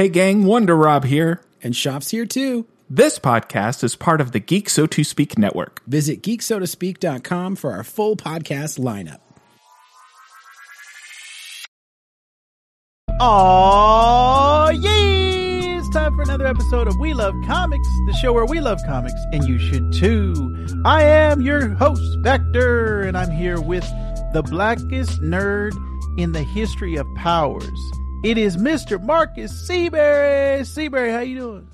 Hey gang, Wonder Rob here. And Schaff's here too. This podcast is part of the Geek So To Speak network. Visit geeksotospeak.com for our full podcast lineup. Aww, yay! It's time for another episode of We Love Comics, the show where we love comics, and you should too. I am your host, Vector, and I'm here with the blackest nerd in the history of powers. It is Mr. Marcus Seabury. Seabury, how you doing?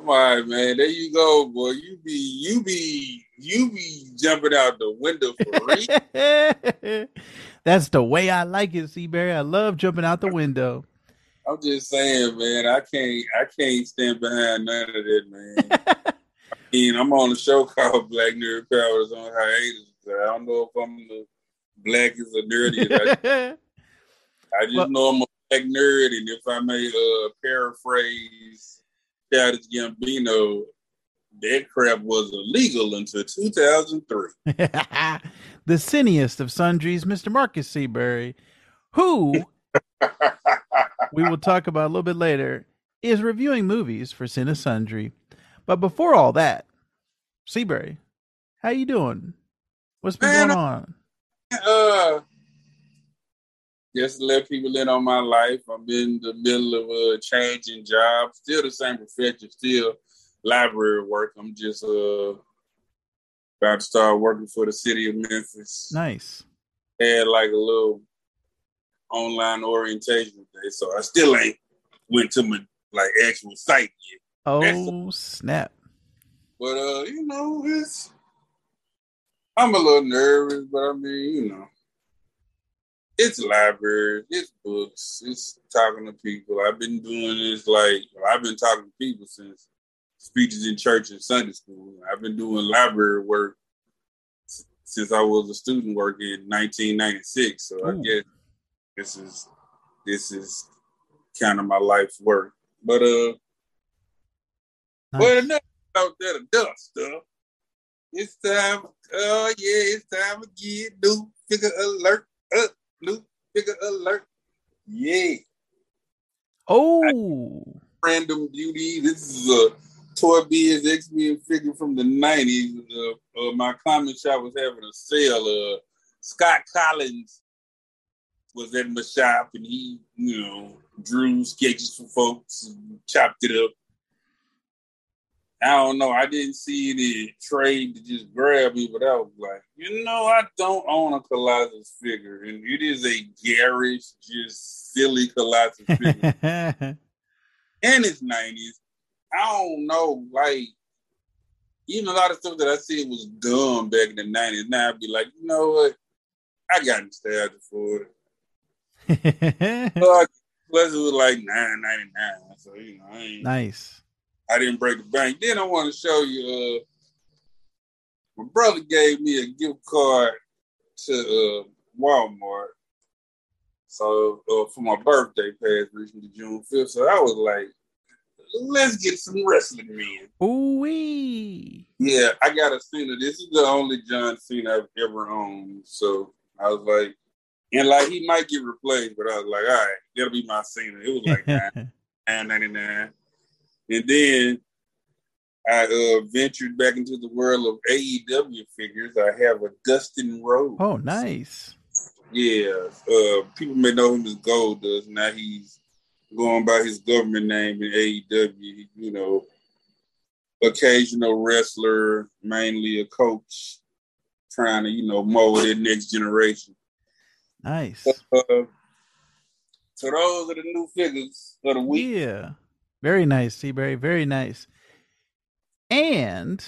I'm all right, man. There you go, boy. You be you be you be jumping out the window for real. That's the way I like it, Seabury. I love jumping out the window. I'm just saying, man. I can't I can't stand behind none of that, man. I mean, I'm on a show called Black Nerd Powers on hiatus. I don't know if I'm the blackest or nerdiest. I, I just well, know I'm a nerd, and if I may uh, paraphrase Childish Gambino, that crap was illegal until 2003. the siniest of sundries, Mr. Marcus Seabury, who we will talk about a little bit later, is reviewing movies for Cine Sundry. But before all that, Seabury, how you doing? What's been Man, going on? Uh, just let people in on my life. I'm in the middle of a changing job, still the same profession, still library work. I'm just uh about to start working for the city of Memphis. Nice. Had like a little online orientation day, so I still ain't went to my like actual site yet. Oh That's, snap! But uh, you know, it's I'm a little nervous, but I mean, you know, it's library, it's books, it's talking to people. I've been doing this like I've been talking to people since speeches in church and Sunday school. I've been doing library work since I was a student working in 1996. So Ooh. I guess this is this is kind of my life's work. But uh, nice. but enough about that dust stuff. It's time. Oh yeah, it's time to get new figure alert. New figure alert. Yeah. Oh. Random beauty. This is a Toy Biz X Men figure from the 90s. Uh, uh, my comic shop was having a sale. Uh, Scott Collins was at my shop and he, you know, drew sketches for folks and chopped it up. I don't know. I didn't see the trade to just grab me, but I was like, you know, I don't own a Colossus figure, and it is a garish, just silly Colossus figure. and it's nineties. I don't know, like even a lot of stuff that I see was dumb back in the nineties. Now I'd be like, you know what? I got nostalgia for it. plus it was like nine ninety nine. So you know, I ain't, nice. I didn't break the bank. Then I want to show you. Uh, my brother gave me a gift card to uh, Walmart. So uh, for my birthday past recently June fifth. So I was like, let's get some wrestling men. Ooh wee. Yeah, I got a Cena. This is the only John Cena I've ever owned. So I was like, and like he might get replaced, but I was like, all right, that'll be my Cena. It was like nine ninety nine. And then I uh, ventured back into the world of AEW figures. I have a Dustin Rhodes. Oh, nice. Yeah. Uh, people may know him as Goldust. Now he's going by his government name in AEW. You know, occasional wrestler, mainly a coach, trying to you know mold the next generation. Nice. Uh, so those are the new figures for the week. Yeah. Very nice, Seabury. Very nice. And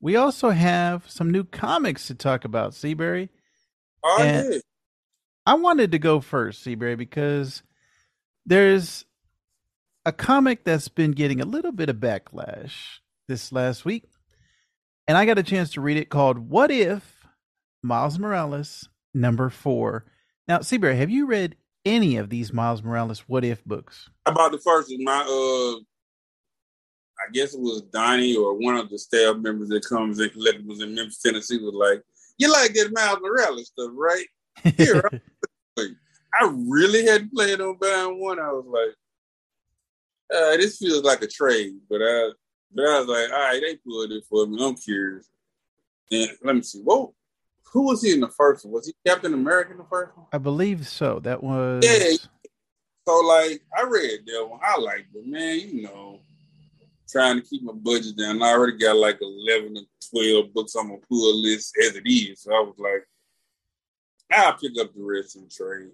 we also have some new comics to talk about, Seabury. Oh, and I wanted to go first, Seabury, because there's a comic that's been getting a little bit of backlash this last week. And I got a chance to read it called What If Miles Morales number four. Now, Seabury, have you read any of these Miles Morales What If books? About the first one, my uh I guess it was Donnie or one of the staff members that comes in collected was in Memphis, Tennessee, was like, You like that Miles Morales stuff, right? Here, I really had planned on buying one. I was like, uh, this feels like a trade, but I, but I was like, all right, they pulled it for me. I'm curious. And let me see. Whoa, who was he in the first one? Was he Captain America in the first one? I believe so. That was Yeah. So like, I read that one. I liked it, man. You know, trying to keep my budget down. I already got like eleven or twelve books on my pull list as it is. So I was like, I'll pick up the rest in the trade.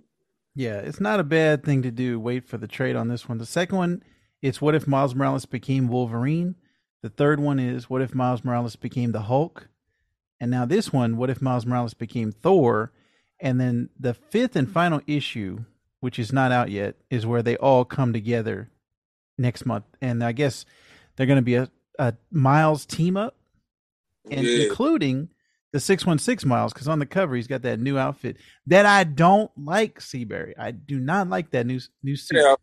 Yeah, it's not a bad thing to do. Wait for the trade on this one. The second one, it's what if Miles Morales became Wolverine. The third one is what if Miles Morales became the Hulk. And now this one, what if Miles Morales became Thor? And then the fifth and final issue, which is not out yet, is where they all come together next month. And I guess they're going to be a, a Miles team up, and Yeah. including the 616 Miles, because on the cover he's got that new outfit that I don't like, Seabury. I do not like that new new suit. Yeah.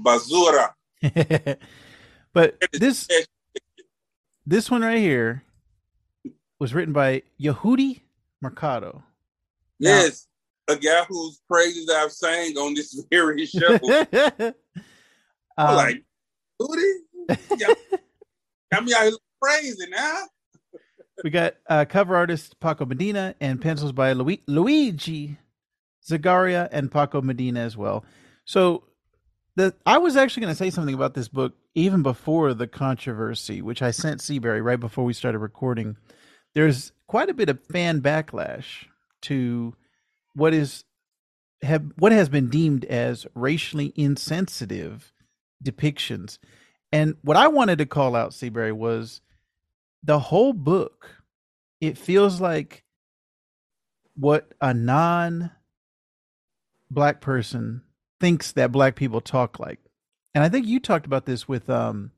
Bazura. but this this one right here was written by Yehudi Mercado. Yes. A guy whose praises I've sang on this very show. I'm Um, like, Booty? Got got me out here praising now. we got uh, cover artist Paco Medina and pencils by Lu- Luigi Zagaria and Paco Medina as well. So the I was actually going to say something about this book even before the controversy, which I sent Seabury right before we started recording. There's quite a bit of fan backlash to what is have what has been deemed as racially insensitive depictions. And what I wanted to call out, Seabury, was the whole book. It feels like what a non black person thinks that black people talk like. And I think you talked about this with um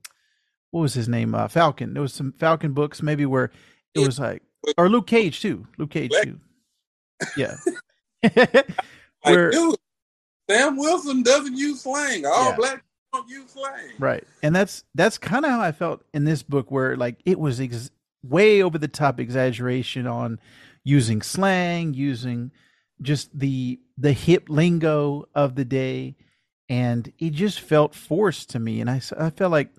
what was his name? Uh, Falcon. There was some Falcon books maybe where it was like or Luke Cage too. Luke Cage Black- too. Yeah. Where- dude, Sam Wilson doesn't use slang. All Yeah. black people don't use slang. Right. And that's that's kind of how I felt in this book where like it was ex- way over the top exaggeration on using slang, using just the the hip lingo of the day and it just felt forced to me and I I felt like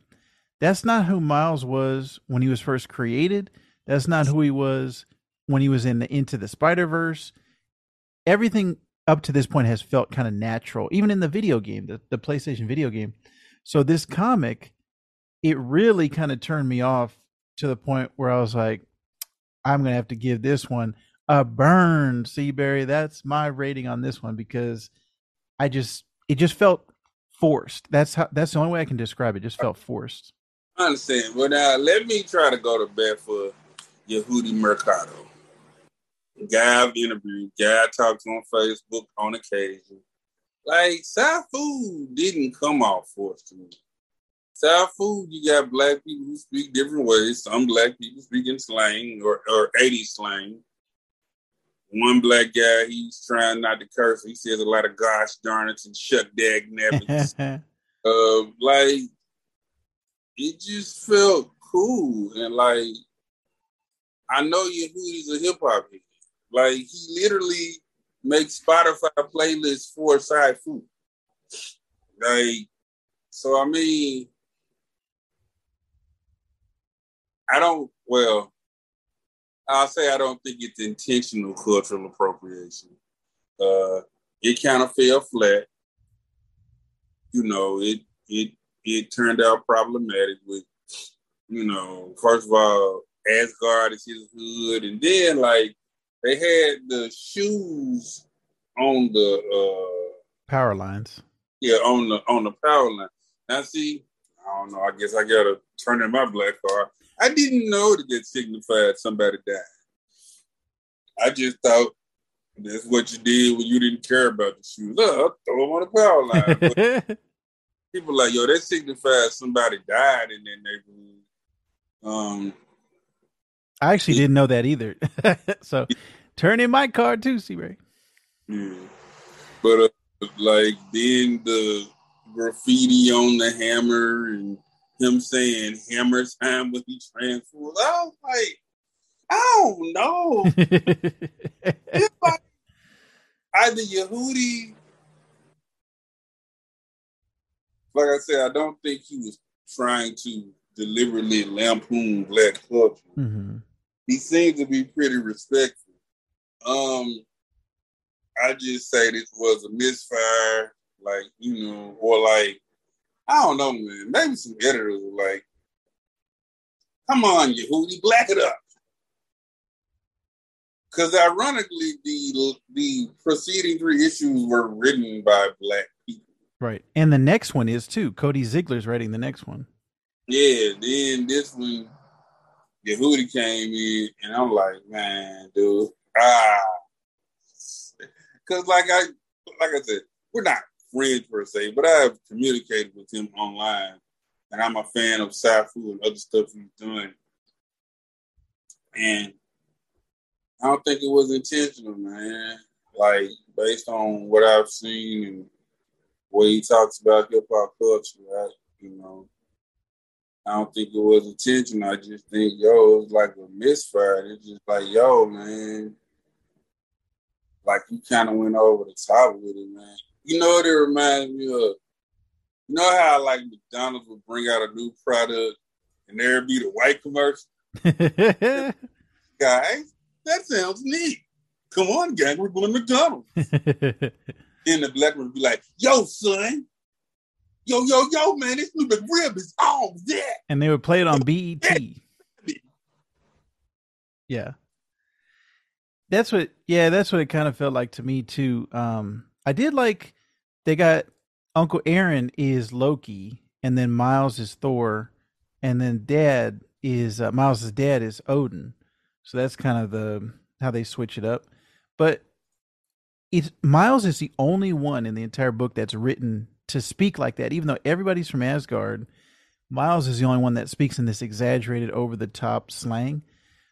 that's not who Miles was when he was first created. That's not who he was when he was in the Into the Spider-Verse. Everything up to this point has felt kind of natural, even in the video game, the, the PlayStation video game. So this comic, it really kind of turned me off to the point where I was like, I'm gonna have to give this one a burn, Seabury. That's my rating on this one because I just it just felt forced. That's how that's the only way I can describe it. Just felt forced. I understand. But now let me try to go to bed for Yehudi Mercado. Guy I've interviewed, guy I talked to on Facebook on occasion. Like Sci-Fu didn't come off forced to me. Sci-Fu, you got black people who speak different ways. Some black people speak in slang or, or 80s slang. One black guy, he's trying not to curse. He says a lot of gosh darn it and shuck dag nabbits. uh, like it just felt cool and like I know Yehudi's a hip hop head. Like he literally makes Spotify playlists for Sci-Fu. Like so I mean I don't well I'll say I don't think it's intentional cultural appropriation. Uh it kind of fell flat. You know, it it it turned out problematic with, you know, first of all, Asgard is his hood, and then like they had the shoes on the uh Power lines. yeah on the on the power line. Now see, I don't know. I guess I gotta turn in my black car. I didn't know that that signified somebody died. I just thought that's what you did when you didn't care about the shoes. Oh, throw them on the power line. People like, yo, that signifies somebody died in that neighborhood. Um, I actually didn't know that either. so turn in my card too, Seabury. yeah. But uh, like then the graffiti on the hammer and him saying hammer time when he transformed. I was like, I don't know. Like either Yehudi like I said, I don't think he was trying to deliberately lampoon black culture. Mm-hmm. He seemed to be pretty respectful. Um, I just say this was a misfire, like you know, or like I don't know, man. Maybe some editors were like, "Come on, Yehudi, black it up." Because ironically, the the preceding three issues were written by black people. Right, and the next one is too. Cody Ziglar's writing the next one. Yeah, then this one, Yehudi came in, and I'm like, man, dude, ah, because like I like I said, we're not friends per se, but I've communicated with him online, and I'm a fan of Sci-Fu and other stuff he's doing, and I don't think it was intentional, man. Like based on what I've seen and what he talks about hip hop culture, I, you know, I don't think it was intentional. I just think, yo, it was like a misfire. It's just like, yo, man, like you kind of went over the top with it, man. You know what it reminds me of? You know how like McDonald's would bring out a new product and there'd be the white commercial? Guys, that sounds neat. Come on, gang, we're going to McDonald's. then the black one would be like, yo, son, yo, yo, yo, man, this new McRib is all that. and they would play it on BET. Yeah. That's what yeah, that's what it kind of felt like to me too. Um I did like they got Uncle Aaron is Loki and then Miles is Thor and then dad is uh, Miles's dad is Odin. So that's kind of the how they switch it up. But it's Miles is the only one in the entire book that's written to speak like that even though everybody's from Asgard. Miles is the only one that speaks in this exaggerated over the top slang.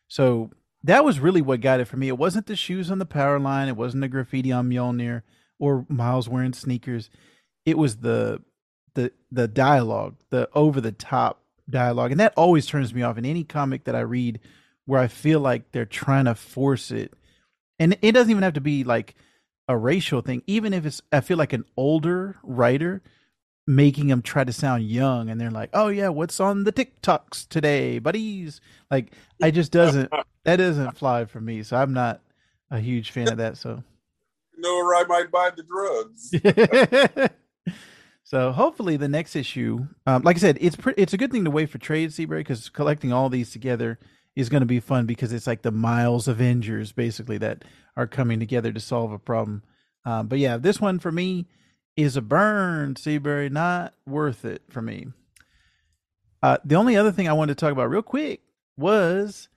So that was really what got it for me. It wasn't the shoes on the power line. It wasn't the graffiti on Mjolnir or Miles wearing sneakers. It was the the the dialogue, the over the top dialogue, and that always turns me off in any comic that I read where I feel like they're trying to force it. And it doesn't even have to be like a racial thing. Even if it's, I feel like an older writer making them try to sound young, and they're like, "Oh yeah, what's on the TikToks today, buddies?" Like, I just doesn't that doesn't fly for me. So I'm not a huge fan of that. So know where I might buy the drugs. so hopefully the next issue, um, like I said, it's pretty. It's a good thing to wait for trade Seabury because collecting all these together is going to be fun because it's like the Miles Avengers basically that are coming together to solve a problem. Um, but yeah, this one for me is a burn. Seabury, not worth it for me. Uh, the only other thing I wanted to talk about real quick was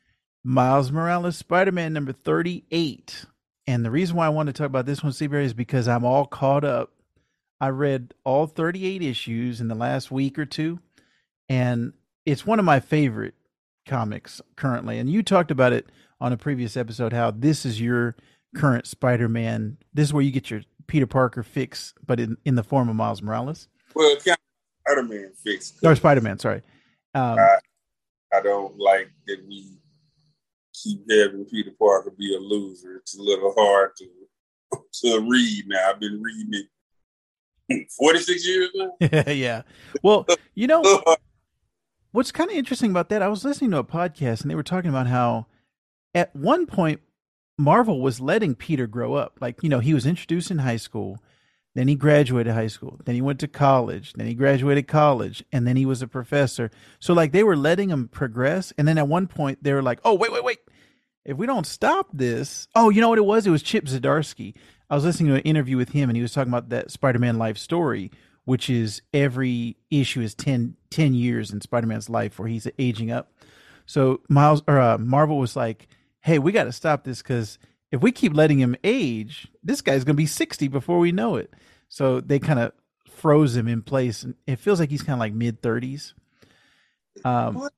Miles Morales Spider Man number 38. And the reason why I want to talk about this one, Seabury, is because I'm all caught up. I read all 38 issues in the last week or two, and it's one of my favorite comics currently. And you talked about it on a previous episode how this is your current Spider Man. This is where you get your Peter Parker fix, but in, in the form of Miles Morales. well, kind of Spider-Man fix. Or Spider Man, sorry. Um, I, I don't like that we keep having Peter Parker be a loser. It's a little hard to to read now. I've been reading it 46 years now. yeah. Well, you know, what's kind of interesting about that, I was listening to a podcast and they were talking about how at one point Marvel was letting Peter grow up. Like, you know, he was introduced in high school, then he graduated high school, then he went to college, then he graduated college, and then he was a professor. So, like, they were letting him progress. And then at one point, they were like, oh, wait, wait, wait. If we don't stop this, oh, you know what it was? It was Chip Zdarsky. I was listening to an interview with him, and he was talking about that Spider Man life story, which is every issue is 10, 10 years in Spider Man's life where he's aging up. So Miles or uh, Marvel was like, "Hey, we got to stop this because if we keep letting him age, this guy's gonna be sixty before we know it." So they kind of froze him in place, and it feels like he's kind of like mid thirties. Um,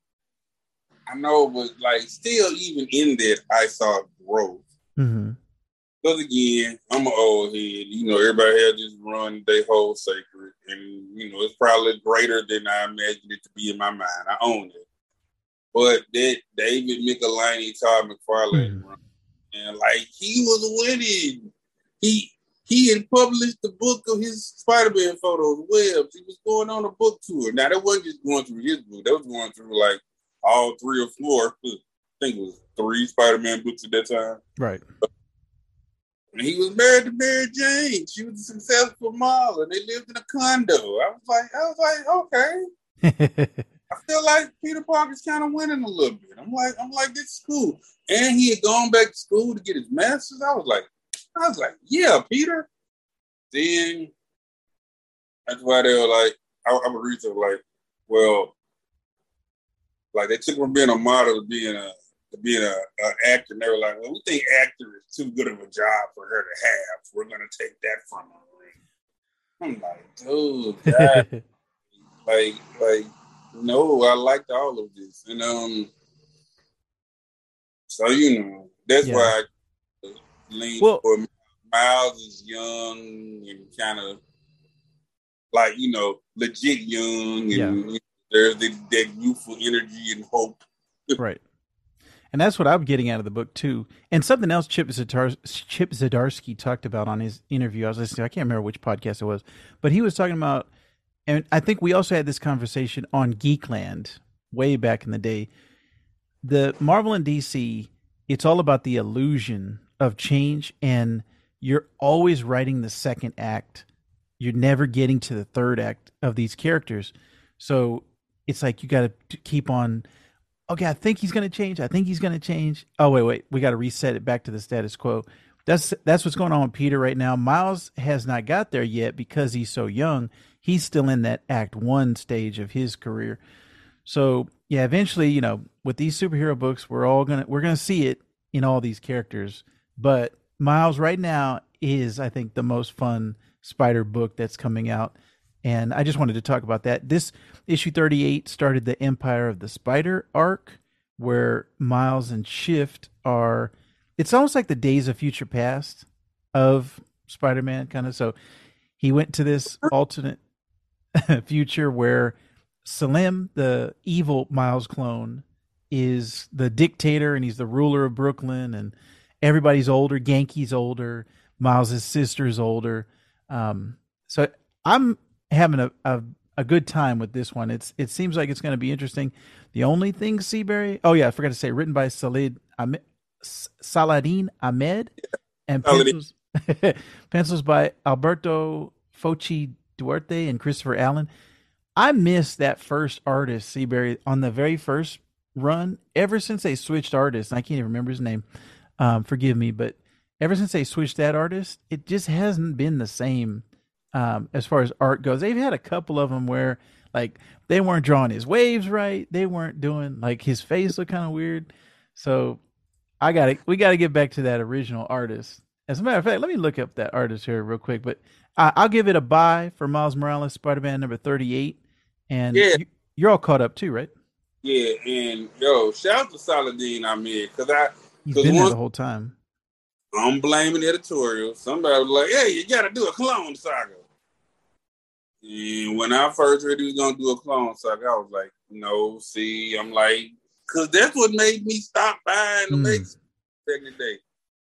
I know, but like still, even in that, I saw growth. mhm. Because again, I'm an old head. You know, everybody has just run they whole sacred, and you know it's probably greater than I imagined it to be in my mind. I own it. But that David Michelinie, Todd McFarlane hmm. run, and like he was winning. He he had published the book of his Spider-Man photos, webs. He was going on a book tour. Now that wasn't just going through his book; that was going through like all three or four. I think it was three Spider-Man books at that time. Right. And he was married to Mary Jane. She was a successful model, and they lived in a condo. I was like, I was like, okay. I feel like Peter Parker's kind of winning a little bit. I'm like, I'm like, this is cool. And he had gone back to school to get his master's. I was like, I was like, yeah, Peter. Then that's why they were like, I, I'm a reason like, well, like they took from being a model to being a being a, a actor. And they were like, well, we think actor is too good of a job for her to have. We're gonna take that from her. I'm like, dude, God, like, like, no, I liked all of this, and um, so you know, that's Yeah. why I lean Well- for Miles is young and kind of like you know legit young, and Yeah. you know, there's the, that youthful energy and hope. right. And that's what I'm getting out of the book too. And something else Chip, Zadar- Chip talked about on his interview. I was listening. I can't remember which podcast it was, but he was talking about. And I think we also had this conversation on Geekland way back in the day. The Marvel and DC, it's all about the illusion of change, and you're always writing the second act. You're never getting to the third act of these characters. So it's like you got to keep on okay, I think he's going to change. I think he's going to change. Oh wait, wait, we got to reset it back to the status quo. That's that's what's going on with Peter right now. Miles has not got there yet because he's so young. He's still in that Act One stage of his career. So yeah, eventually, you know, with these superhero books, we're all gonna we're gonna see it in all these characters. But Miles right now is, I think, the most fun Spider book that's coming out. And I just wanted to talk about that. This issue 38 started the Empire of the Spider arc, where Miles and Shift are. It's almost like the Days of Future Past of Spider Man, kind of. So he went to this alternate future where Selim, the evil Miles clone, is the dictator and he's the ruler of Brooklyn, and everybody's older. Ganke's older. Miles' sister's older. Um, so I'm having a, a a good time with this one. It's it seems like it's going to be interesting. The only thing, Seabury. Oh yeah, I forgot to say, written by Salid Ahmed, Saladin Ahmed, and Saladin. pencils pencils by Alberto Foche Duarte and Christopher Allen. I missed that first artist, Seabury, on the very first run. Ever since they switched artists, I can't even remember his name. Um, forgive me, but ever since they switched that artist, it just hasn't been the same um, as far as art goes. They've had a couple of them where like they weren't drawing his waves right. They weren't doing like his face looked kind of weird. So I got to we got to get back to that original artist. As a matter of fact, let me look up that artist here real quick. But I, I'll give it a buy for Miles Morales, Spider Man number thirty eight. And Yeah. you, you're all caught up too, right? Yeah, and yo, shout out to Saladin I mean, because I He's been there the whole time. I'm blaming editorial. Somebody was like, "Hey, you got to do a clone saga." And when I first heard he was gonna do a clone saga, I was like, "No." See, I'm like, because that's what made me stop buying the hmm. makes back in the day.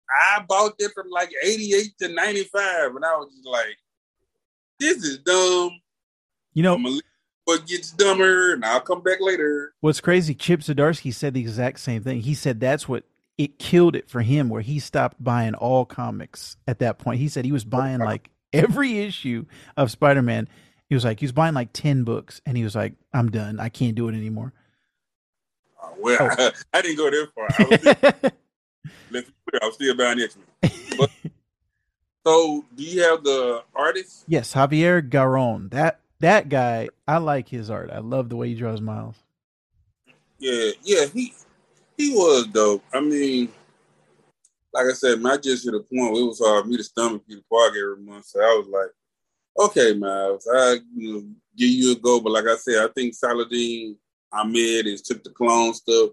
I bought it from like 88 to 95, and I was just like, "This is dumb." You know, I'm gonna leave what gets dumber, and I'll come back later. What's crazy, Chip Zdarsky said the exact same thing. He said that's what it killed it for him, where he stopped buying all comics at that point. He said he was buying like every issue of Spider Man. He was like, he was buying like 10 books, and he was like, I'm done. I can't do it anymore. Uh, well, Oh. I didn't go that far. I was still, let's be clear, I was still buying X Men. So, do you have the artist? yes, Javier Garrón. That that guy, I like his art. I love the way he draws Miles. Yeah, yeah, he he was dope. I mean, like I said, I just hit a point where it was hard for me to stomach Peter Parker every month. So I was like, okay, Miles, I you know, give you a go. But like I said, I think Saladin Ahmed has took the clone stuff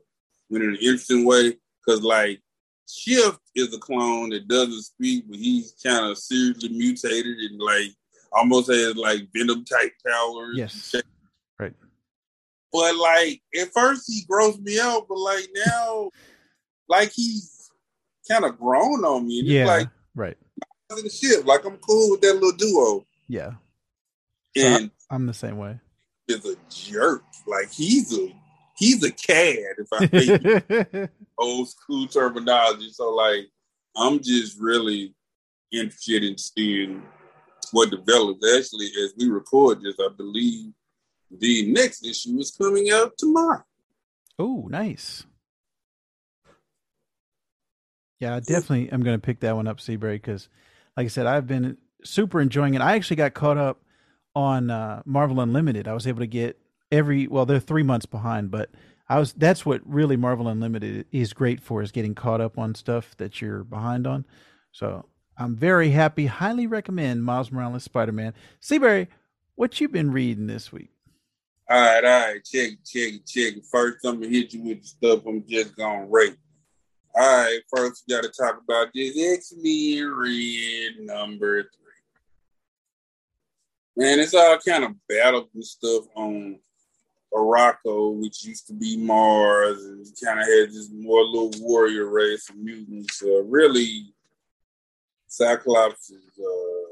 went in an interesting way because like Shift is a clone that doesn't speak, but he's kind of seriously mutated and like almost has like Venom type powers. Yes. Right. But like at first he grossed me out, but like now, like he's kind of grown on me. And Yeah. Like right. the ship. Like I'm cool with that little duo. Yeah. So And I'm the same way. is a jerk. Like he's a he's a cad. If I think old school terminology. So like I'm just really interested in seeing what develops. Actually, as we record this, I believe the next issue is coming out tomorrow. oh, nice. Yeah, I definitely am going to pick that one up, Seabury, because, like I said, I've been super enjoying it. I actually got caught up on uh, Marvel Unlimited. I was able to get every well, they're three months behind, but I was that's what really Marvel Unlimited is great for is getting caught up on stuff that you're behind on. So I'm very happy. Highly recommend Miles Morales Spider Man. Seabury, what you been reading this week? All right, all right, check, it, check, it, check. it. First, I'm gonna hit you with the stuff I'm just gonna rate. All right, first we got to talk about this X Men Red number three. Man, it's all kind of battle and stuff on Arakko, which used to be Mars, and kind of had this more little warrior race of mutants. Uh, really, Cyclops' uh,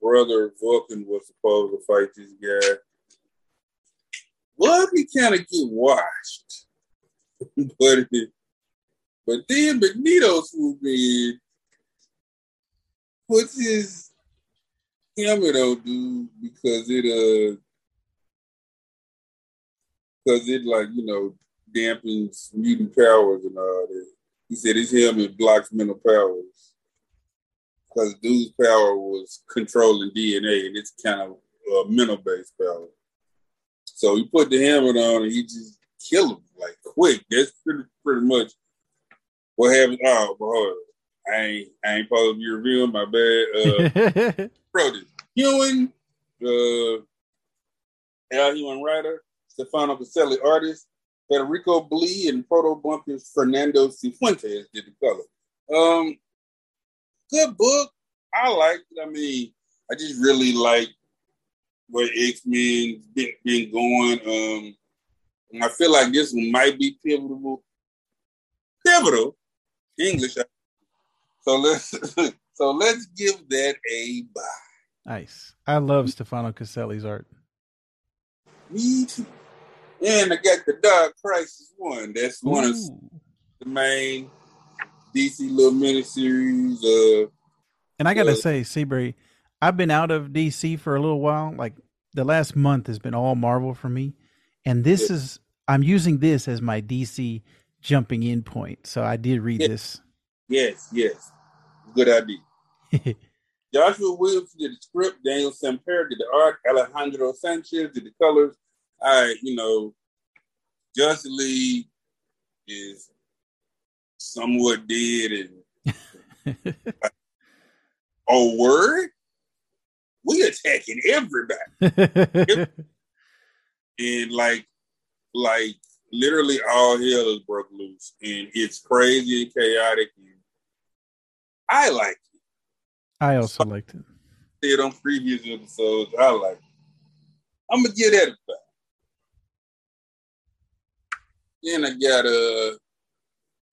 brother Vulcan was supposed to fight this guy. Well, he kind of get washed, but but then Magneto swooped in, puts his helmet on dude because it uh because it like you know dampens mutant powers and all that. He said his helmet blocks mental powers because dude's power was controlling DNA and it's kind of uh, mental based power. So he put the helmet on and he just killed him like quick. That's pretty pretty much what happened. Oh, boy. I ain't I ain't supposed to be reviewing my bad. Uh bro, this Ewing, uh Al Ewing writer, Stefano Caselli artist, Federico Blee and Proto Bumpers Fernando Cifuentes did the color. Um good book. I liked it. I mean, I just really like where X-Men been, been going. Um and I feel like this one might be pivotal. Pivotal English. So let's so let's give that a buy. nice. I love Stefano Caselli's art. Me too. And I got the Dark Crisis one. That's one of the main DC little miniseries. Uh, And I gotta Uh, say, Seabury, I've been out of DC for a little while. Like the last month has been all Marvel for me, and this Yeah. is I'm using this as my DC jumping in point. So I did read Yeah. this. yes, yes, good idea. Joshua Williamson did the script. Daniel Sampere did the art. Alejandro Sanchez did the colors. I, you know, Justice League is somewhat dead and oh word, we attacking everybody. and like like literally all hell is broke loose and it's crazy and chaotic and I like it. I also liked it. it on previous episodes. I like it. I'm gonna get that back. Then I got uh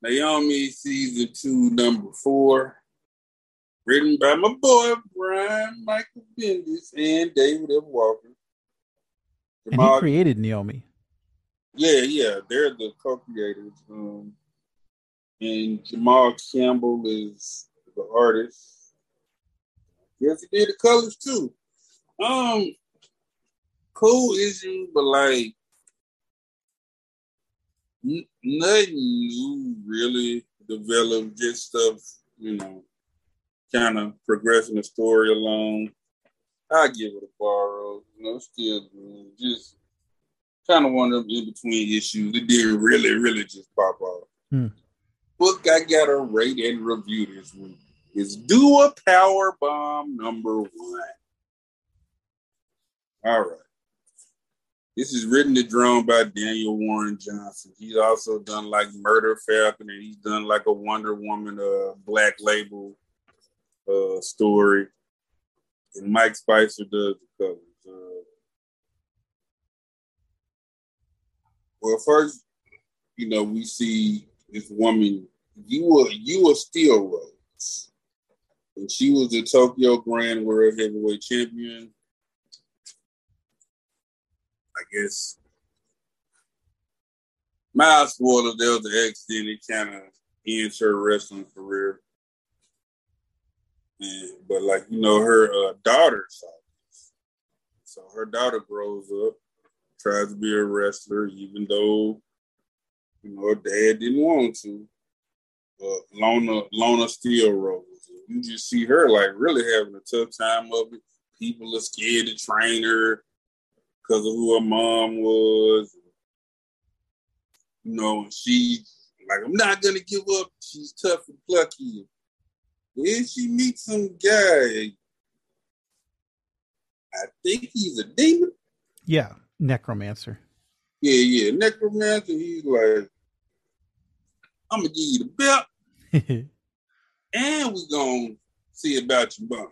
Naomi season two, number four, written by my boy Brian Michael Bendis and David F. Walker. And he created Naomi. Yeah, yeah, they're the co-creators. Um, and Jamal Campbell is the artist. Yes, he did the colors too. Um, cool issue, but like n- nothing new really developed. Just stuff, you know, kind of progressing the story along. I give it a borrow. You know, still just kind of one of them in between issues. It didn't really, really just pop off. Hmm. Book I got to rate and review this week is Do a Power Bomb number one. All right. This is written and drawn by Daniel Warren Johnson. He's also done like Murder Falcon, and he's done like a Wonder Woman uh, Black Label uh, story. And Mike Spicer does the covers. Uh, well, first, you know, we see this woman. You were you were Steelrose. and she was the Tokyo Grand World Heavyweight Champion. I guess mild spoiler, there was an accident. It kind of ends her wrestling career. And, but like you know, her uh, daughter saw this, so her daughter grows up, tries to be a wrestler, even though you know her dad didn't want to. But Lona Lona still rolls. You just see her like really having a tough time of it. People are scared to train her because of who her mom was. You know, she like I'm not gonna give up. She's tough and plucky. Then she meets some guy. I think he's a demon. Yeah, necromancer. Yeah, yeah, necromancer. He's like, I'm gonna give you the belt, and we're gonna see about your bum.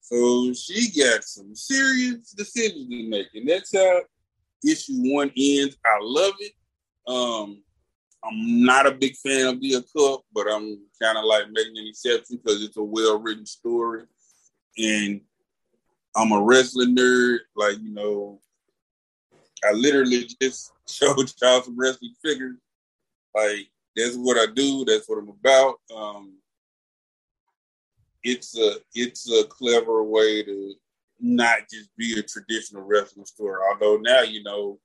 So she got some serious decisions to make, and that's how issue one ends. I love it. Um, I'm not a big fan of the occult, but I'm kind of like making an exception because it's a well written story. And I'm a wrestling nerd. Like, you know, I literally just showed y'all some wrestling figures. Like, that's what I do. That's what I'm about. Um, it's a it's a clever way to not just be a traditional wrestling story. Although now, you know,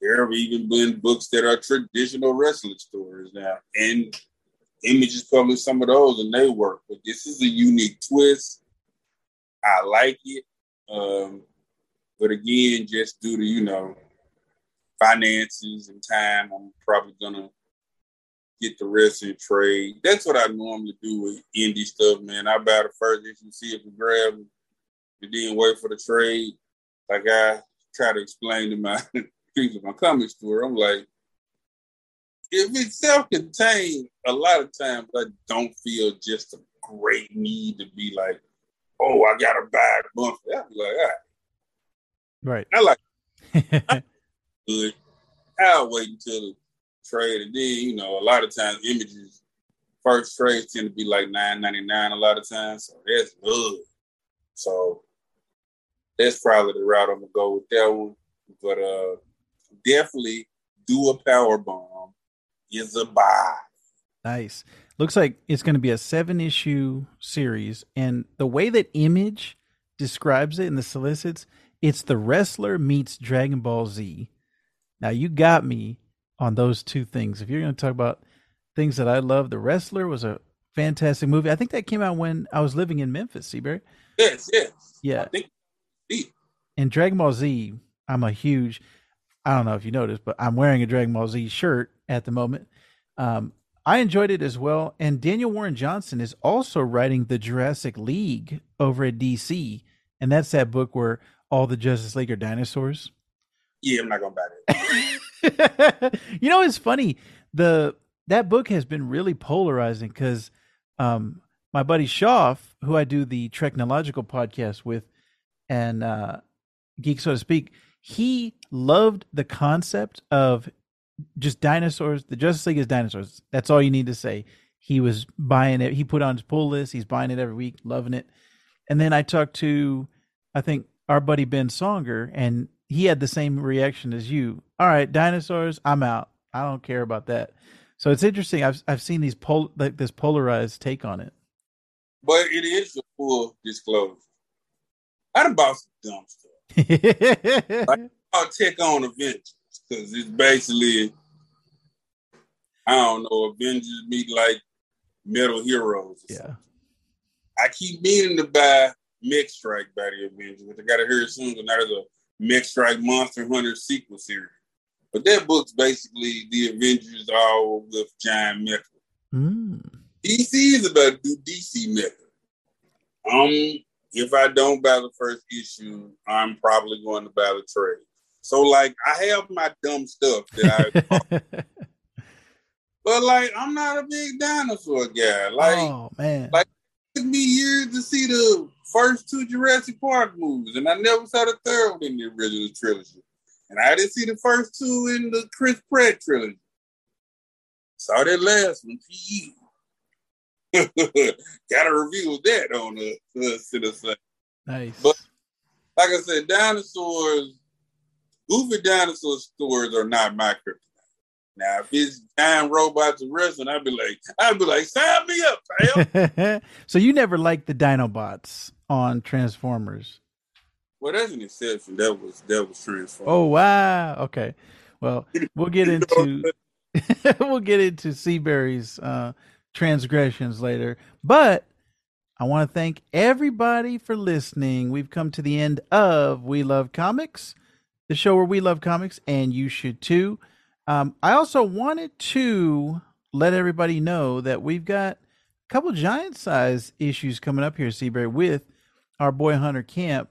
there have even been books that are traditional wrestling stories now, and Images published some of those, and they work. But this is a unique twist. I like it, um, but again, just due to you know finances and time, I'm probably gonna get the rest in trade. That's what I normally do with indie stuff, man. I buy the first issue, see if grab, and then wait for the trade. Like I try to explain to my people, my comic store, I'm like, if it's self-contained, a lot of times I don't feel just a great need to be like, oh, I gotta buy it monthly. I'll be like, all right. right. I like good. I'll wait until the trade, and then you know, a lot of times images first trades tend to be like nine ninety nine a lot of times, so that's good. So that's probably the route I'm gonna go with that one. But uh definitely do a power bomb is a buy. Nice. Looks like it's going to be a seven issue series. And the way that Image describes it in the solicits, it's the wrestler meets Dragon Ball Z. Now, you got me on those two things. If you're going to talk about things that I love, The Wrestler was a fantastic movie. I think that came out when I was living in Memphis, Seabury. Yes, yes. Yeah. I think And Dragon Ball Z, I'm a huge, I don't know if you noticed, but I'm wearing a Dragon Ball Z shirt at the moment. Um, I enjoyed it as well. And Daniel Warren Johnson is also writing the Jurassic League over at DC. And that's that book where all the Justice League are dinosaurs. yeah, I'm not gonna buy that. you know, it's funny. The that book has been really polarizing because um, my buddy Schaff, who I do the Technological podcast with, and uh, Geek So to Speak, he loved the concept of just dinosaurs. The Justice League is dinosaurs. That's all you need to say. He was buying it. He put on his pull list. He's buying it every week, loving it. And then I talked to, I think our buddy Ben Songer, and he had the same reaction as you. All right, dinosaurs, I'm out. I don't care about that. So it's interesting. I've I've seen these pol like this polarized take on it. But it is a full disclosure. I done bought some dumb stuff. I'll take on Avengers because it's basically I don't know Avengers meet like Metal Heroes. yeah. something. I keep meaning to buy Mech Strike by the Avengers, which I got to hear soon. Because now there's a Mech Strike Monster Hunter sequel series. But that book's basically the Avengers all with giant mecha. Mm. DC is about to do DC mecha. Um, if I don't buy the first issue, I'm probably going to buy the trade. So like I have my dumb stuff that I but like I'm not a big dinosaur guy. Like oh man. like- it took me years to see the first two Jurassic Park movies, and I never saw the third one in the original trilogy. And I didn't see the first two in the Chris Pratt trilogy. Saw that last one. Gee. Got a review of that on the, the citizen. Nice. But- Like I said, dinosaurs, goofy dinosaur stories are not my kryptonite. Now, if it's giant robots and wrestling, I'd be like, I'd be like, sign me up, pal. so you never liked the Dinobots on Transformers? well, that's an exception. That was that was Transformers. Oh wow. Okay. Well, we'll get into we'll get into Seabury's uh, transgressions later. But I want to thank everybody for listening. We've come to the end of We Love Comics, the show where we love comics, and you should too. Um, I also wanted to let everybody know that we've got a couple giant size issues coming up here, Seabury, with our boy Hunter Camp.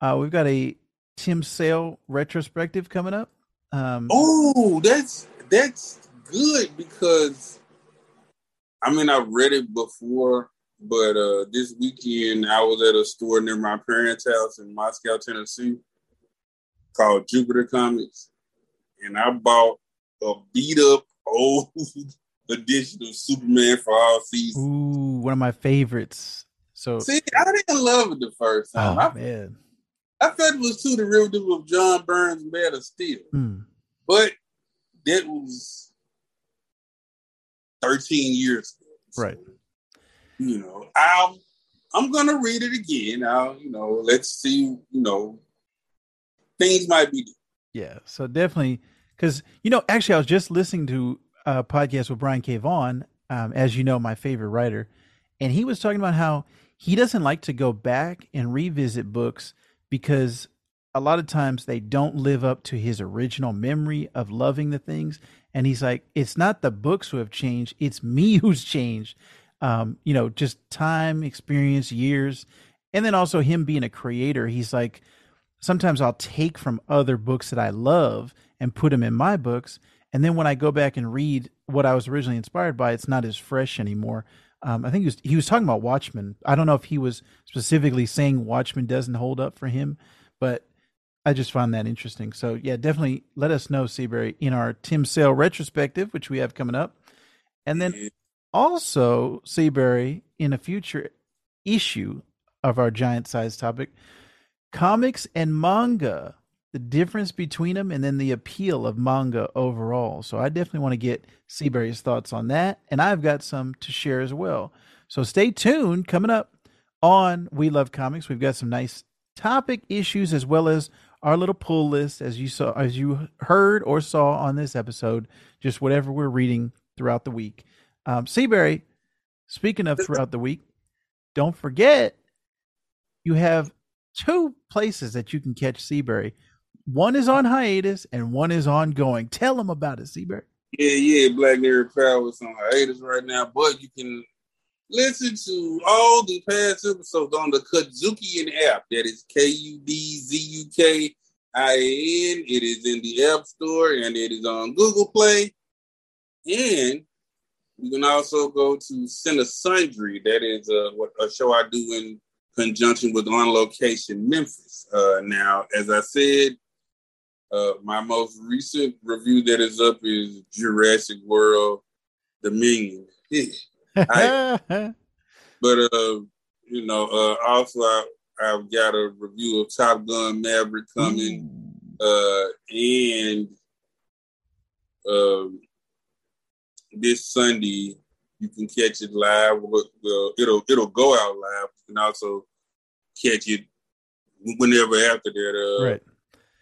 Uh, we've got a Tim Sale retrospective coming up. Um, Oh, that's that's good because I mean I've read it before, but uh this weekend I was at a store near my parents' house in Moscow, Tennessee, called Jupiter Comics, and I bought a beat up old edition of Superman for all seasons. Ooh, one of my favorites. So, See, I didn't love it the first time. oh I, man, I felt it was too derivative of John Byrne's Man of Steel. Hmm. But that was 13 years ago. So, right? You know, I'll I'm gonna read it again. I'll, you know, let's see, you know, things might be Yeah. So definitely, because you know, actually, I was just listening to a podcast with Brian K. Vaughan, um, as you know, my favorite writer, and he was talking about how he doesn't like to go back and revisit books because a lot of times they don't live up to his original memory of loving the things. And he's like, it's not the books who have changed; it's me who's changed. Um, you know, just time, experience, years, and then also him being a creator. He's like, sometimes I'll take from other books that I love and put them in my books. And then when I go back and read what I was originally inspired by, it's not as fresh anymore. Um, I think he was, he was talking about Watchmen. I don't know if he was specifically saying Watchmen doesn't hold up for him, but I just found that interesting. So yeah, definitely let us know, Seabury, in our Tim Sale retrospective, which we have coming up. And then also, Seabury, in a future issue of our giant size topic, comics and manga, the difference between them, and then the appeal of manga overall. So, I definitely want to get Seabury's thoughts on that. And I've got some to share as well. So, stay tuned. Coming up on We Love Comics, we've got some nice topic issues as well as our little pull list as you saw as you heard or saw on this episode just whatever we're reading throughout the week um, Seabury, speaking of throughout the week, don't forget you have two places that you can catch Seabury. One is on hiatus and one is ongoing. Tell them about it, Seabury. Yeah, yeah, Black Nerd Power is on hiatus right now, but you can listen to all the past episodes on the Kudzukian app. That is K U D Z U K I N. It is in the App Store and it is on Google Play. And you can also go to Cine Sundry. That is uh, what a show I do in conjunction with On Location Memphis. Uh, now, as I said, uh, my most recent review that is up is Jurassic World Dominion. I- but uh, you know, uh, also I, I've got a review of Top Gun Maverick coming, uh, and um, this Sunday you can catch it live. Well, it'll it'll go out live. You can also catch it whenever after that. Uh, right.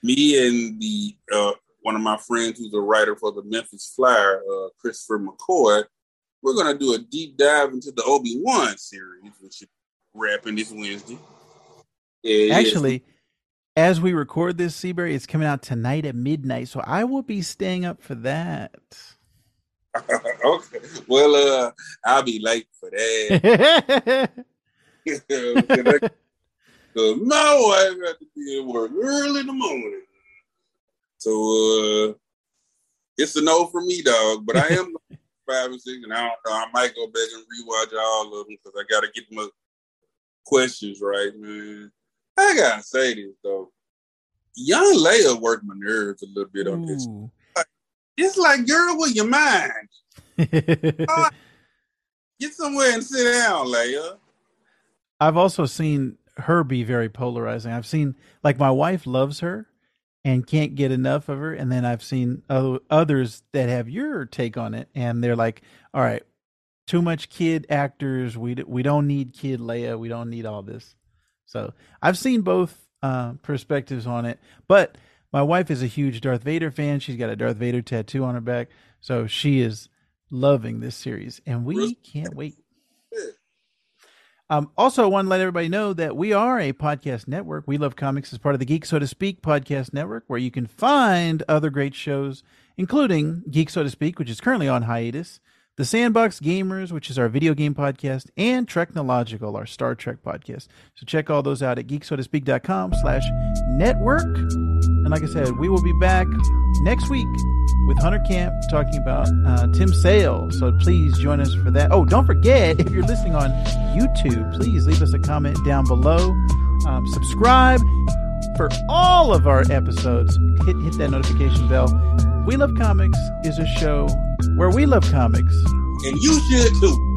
me and the uh, one of my friends who's a writer for the Memphis Flyer, uh, Christopher McCoy, we're gonna do a deep dive into the Obi Wan series, which is wrapping this Wednesday. Yeah, Actually, as we record this, Seabury, it's coming out tonight at midnight. So I will be staying up for that. okay. Well, uh, I'll be late for that. Cause my wife got to be at work early in the morning. So uh it's a no for me, dog. But I am five and six, and I don't know. I might go back and rewatch all of them because I gotta get my questions right, man. I gotta say this though. Young Leia worked my nerves a little bit on this. Ooh. It's like, girl, with your mind. Get somewhere and sit down, Leia. I've also seen her be very polarizing. I've seen like my wife loves her and can't get enough of her, and then I've seen others that have your take on it, and they're like, "All right, too much kid actors. We we don't need kid Leia. We don't need all this." So I've seen both uh, perspectives on it, but my wife is a huge Darth Vader fan. She's got a Darth Vader tattoo on her back, so she is loving this series, and we can't wait. Um, also, I want to let everybody know that we are a podcast network. We Love Comics as part of the Geek So to Speak podcast network, where you can find other great shows, including Geek So to Speak, which is currently on hiatus, The Sandbox Gamers, which is our video game podcast, and Technological, our Star Trek podcast. So check all those out at geeksotospeak.com slash network. And like I said, we will be back next week with Hunter Camp talking about uh, Tim Sale. So please join us for that. Oh, don't forget, if you're listening on YouTube, please leave us a comment down below. Um, subscribe for all of our episodes. Hit, hit that notification bell. We Love Comics is a show where we love comics. And you should too.